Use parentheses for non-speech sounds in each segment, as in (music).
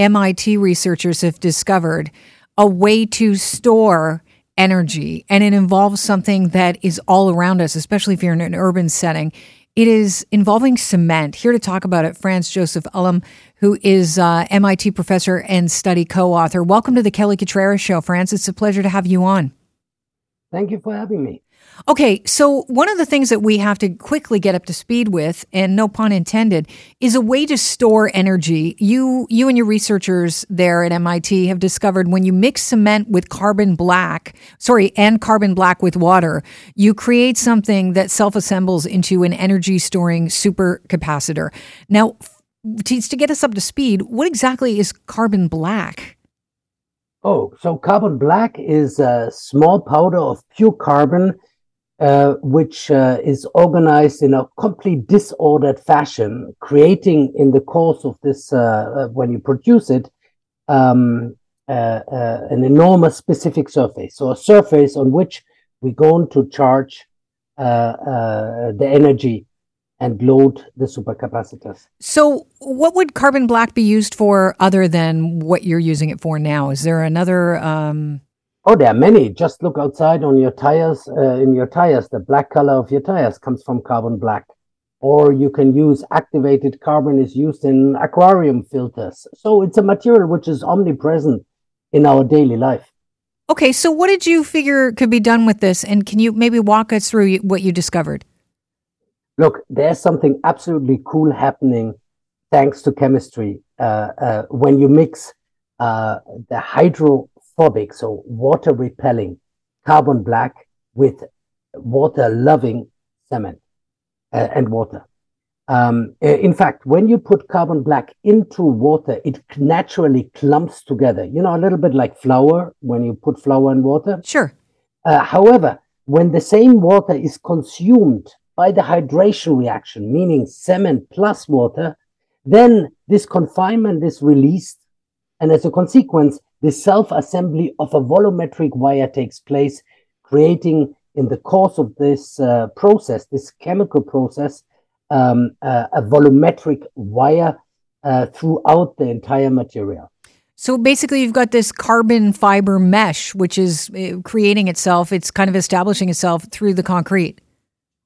MIT researchers have discovered a way to store energy, and it involves something that is all around us, especially if you're in an urban setting. It is involving cement. Here to talk about it, Franz Josef Ulm, who is uh, MIT professor and study co-author. Welcome to the Kelly Cutrara Show, Franz. It's a pleasure to have you on. Thank you for having me. Okay, so one of the things that we have to quickly get up to speed with, and no pun intended, is a way to store energy. You, you and your researchers there at MIT have discovered when you mix cement with carbon black, sorry, and carbon black with water, you create something that self-assembles into an energy storing supercapacitor. Now, to, to get us up to speed, what exactly is carbon black? Oh, so carbon black is a small powder of pure carbon uh, which uh, is organized in a complete disordered fashion, creating in the course of this, uh, uh when you produce it, um, uh, an enormous specific surface. So a surface on which we're going to charge the energy and load the supercapacitors. So, what would carbon black be used for other than what you're using it for now? Is there another um, Oh, there are many. Just look outside on your tires. Uh, in your tires, the black color of your tires comes from carbon black. Or you can use activated carbon is used in aquarium filters. So it's a material which is omnipresent in our daily life. Okay, so what did you figure could be done with this? And can you maybe walk us through what you discovered? Look, there's something absolutely cool happening thanks to chemistry. Uh, uh, when you mix uh, the hydrophobic, so water repelling carbon black with water loving cement uh, and water. Um, uh, in fact, when you put carbon black into water, it naturally clumps together. You know, a little bit like flour when you put flour in water. Sure. Uh, however, when the same water is consumed by the hydration reaction, meaning cement plus water, then this confinement is released. And as a consequence, the self-assembly of a volumetric wire takes place, creating in the course of this uh, process, this chemical process, um, uh, a volumetric wire uh, throughout the entire material. So basically, you've got this carbon fiber mesh, which is uh, creating itself. It's kind of establishing itself through the concrete.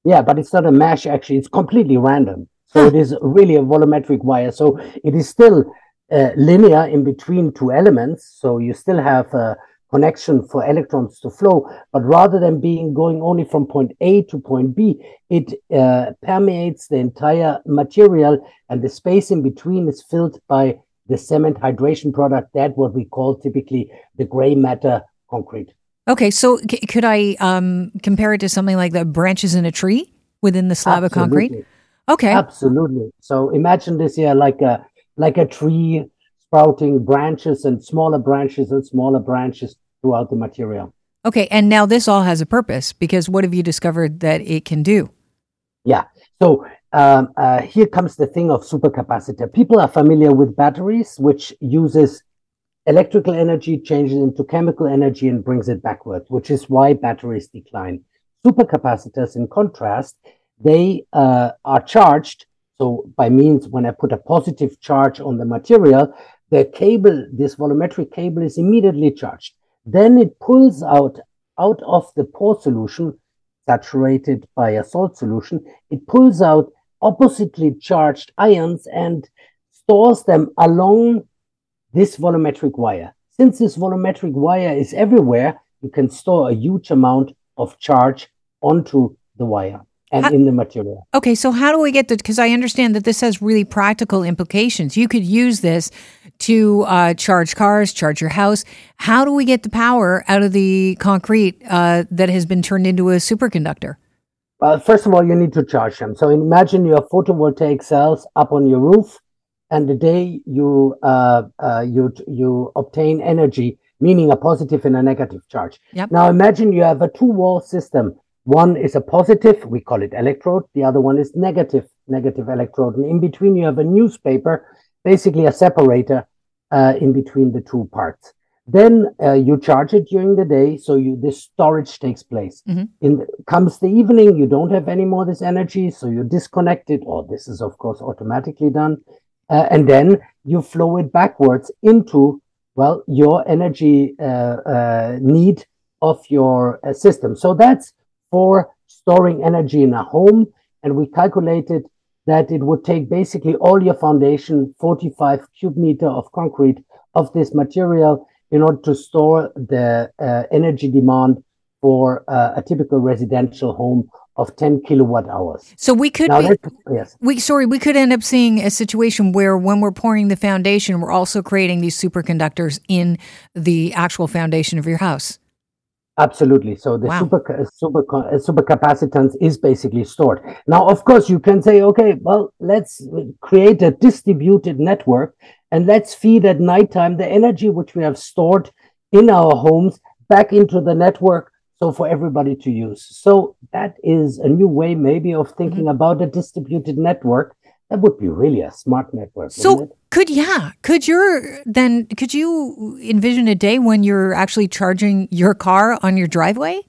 Yeah, but it's not a mesh, actually. It's completely random. So it is really a volumetric wire. So it is still uh, linear in between two elements. So you still have a connection for electrons to flow, but rather than being going only from point A to point B, it uh, permeates the entire material and the space in between is filled by the cement hydration product. That what we call typically the gray matter concrete. Okay, so c- could I um, compare it to something like the branches in a tree within the slab Absolutely. of concrete? Okay. Absolutely. So imagine this here like a like a tree sprouting branches and smaller branches and smaller branches throughout the material. Okay, and now this all has a purpose because what have you discovered that it can do? Yeah, so um, uh, here comes the thing of supercapacitor. People are familiar with batteries, which uses electrical energy, changes into chemical energy, and brings it backward, which is why batteries decline. Supercapacitors, in contrast, they uh, are charged so by means, when I put a positive charge on the material, the cable, this volumetric cable is immediately charged. Then it pulls out, out of the pore solution, saturated by a salt solution, it pulls out oppositely charged ions and stores them along this volumetric wire. Since this volumetric wire is everywhere, you can store a huge amount of charge onto the wire and how, in the material. Okay, so how do we get the? Because I understand that this has really practical implications. You could use this to uh, charge cars, charge your house. How do we get the power out of the concrete uh, that has been turned into a superconductor? Well, first of all, you need to charge them. So imagine your photovoltaic cells up on your roof, and the day you uh, uh you you obtain energy, meaning a positive and a negative charge. Yep. Now imagine you have a two-wall system one is a positive, we call it electrode. The other one is negative, negative electrode. And in between, you have a newspaper, basically a separator uh, in between the two parts. Then uh, you charge it during the day, so you this storage takes place. Mm-hmm. In the, comes the evening, you don't have any more this energy, so you disconnect it. Or this is of course automatically done. Uh, and then you flow it backwards into well your energy uh, uh, need of your uh, system. So that's for storing energy in a home, and we calculated that it would take basically all your foundation, 45 cube meter of concrete of this material in order to store the uh, energy demand for uh, a typical residential home of 10 kilowatt hours. So we could now be, yes. we sorry, we could end up seeing a situation where when we're pouring the foundation, we're also creating these superconductors in the actual foundation of your house. Absolutely. So the wow. super uh, super uh, super capacitance is basically stored. Now, of course, you can say, okay, well, let's uh, create a distributed network and let's feed at nighttime the energy which we have stored in our homes back into the network so for everybody to use. So that is a new way, maybe, of thinking mm-hmm. about a distributed network. That would be really a smart network. So could yeah, could your then could you envision a day when you're actually charging your car on your driveway?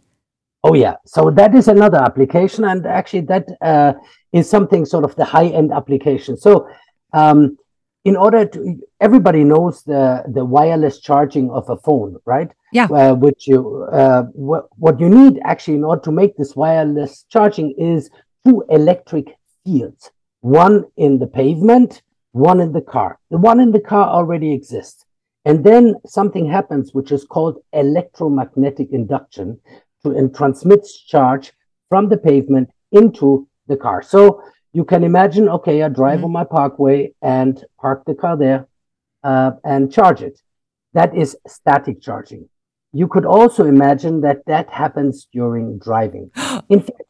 Oh yeah, so that is another application, and actually that uh, is something sort of the high end application. So um, in order to everybody knows the the wireless charging of a phone right? Yeah. Uh, which you uh, wh- what you need actually in order to make this wireless charging is two electric fields. One in the pavement one in the car. The one in the car already exists. And then something happens which is called electromagnetic induction to and transmits charge from the pavement into the car. So you can imagine, okay, I drive mm-hmm. on my parkway and park the car there uh, and charge it. That is static charging. You could also imagine that that happens during driving. (gasps) in, fact,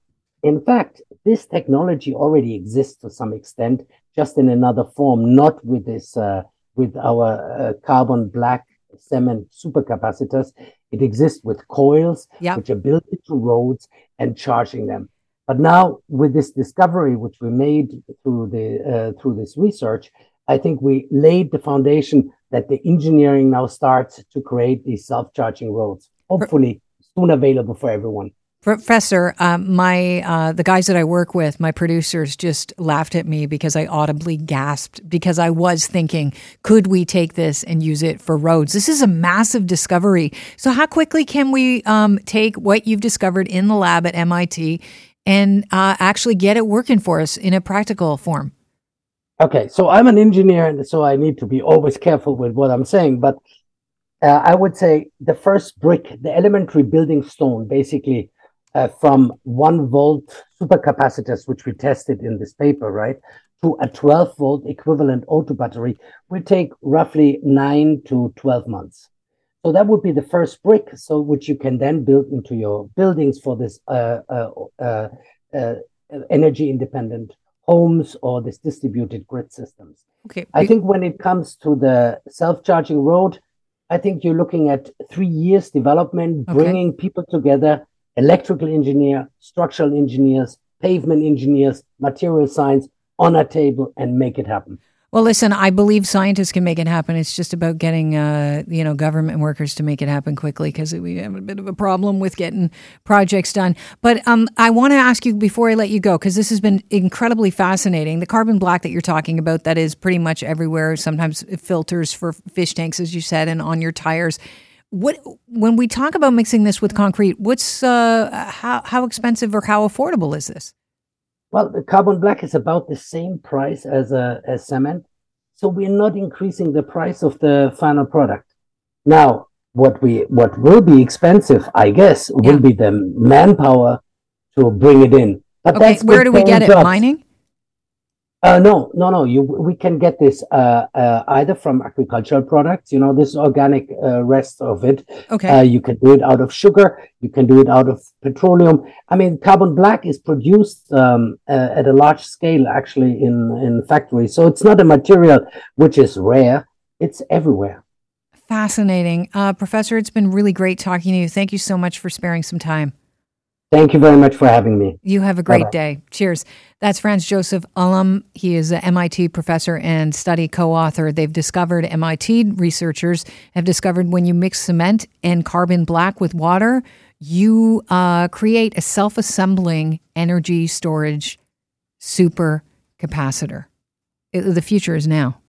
in fact, this technology already exists to some extent, just in another form, not with this, uh, with our uh, carbon black cement supercapacitors. It exists with coils, yep. which are built into roads and charging them. But now with this discovery, which we made through the uh, through this research, I think we laid the foundation that the engineering now starts to create these self-charging roads. Hopefully, soon available for everyone. Professor, um, my uh, the guys that I work with, my producers, just laughed at me because I audibly gasped because I was thinking, could we take this and use it for roads? This is a massive discovery. So, how quickly can we um, take what you've discovered in the lab at MIT and uh, actually get it working for us in a practical form? Okay, so I'm an engineer, and so I need to be always careful with what I'm saying. But uh, I would say the first brick, the elementary building stone, basically uh, from one volt supercapacitors, which we tested in this paper, right, to a 12 volt equivalent auto battery, will take roughly nine to 12 months. So that would be the first brick, so which you can then build into your buildings for this uh, uh, uh, uh energy independent homes or this distributed grid systems. Okay. I think when it comes to the self charging road, I think you're looking at three years development, bringing okay. people together, electrical engineer, structural engineers, pavement engineers, material science on a table and make it happen. Well, listen, I believe scientists can make it happen. It's just about getting, uh, you know, government workers to make it happen quickly because we have a bit of a problem with getting projects done. But um, I want to ask you before I let you go because this has been incredibly fascinating. The carbon black that you're talking about that is pretty much everywhere. Sometimes filters for fish tanks, as you said, and on your tires. What when we talk about mixing this with concrete, what's uh, how how expensive or how affordable is this? Well, the carbon black is about the same price as uh, as cement, so we're not increasing the price of the final product. Now, what we what will be expensive, I guess, yeah. will be the manpower to bring it in. But okay, where do we get it? Mining? Uh, no, no, no. You we can get this uh, uh, either from agricultural products. You know, this organic uh, rest of it. Okay. Uh, you can do it out of sugar. You can do it out of petroleum. I mean, carbon black is produced um, uh, at a large scale, actually, in in factories. So it's not a material which is rare. It's everywhere. Fascinating, Professor. It's been really great talking to you. Thank you so much for sparing some time. Thank you very much for having me. You have a great Bye-bye. day. Cheers. That's Franz Josef Ulm. He is an MIT professor and study co author. They've discovered, MIT researchers have discovered when you mix cement and carbon black with water, you uh, create a self assembling energy storage super capacitor. the future is now.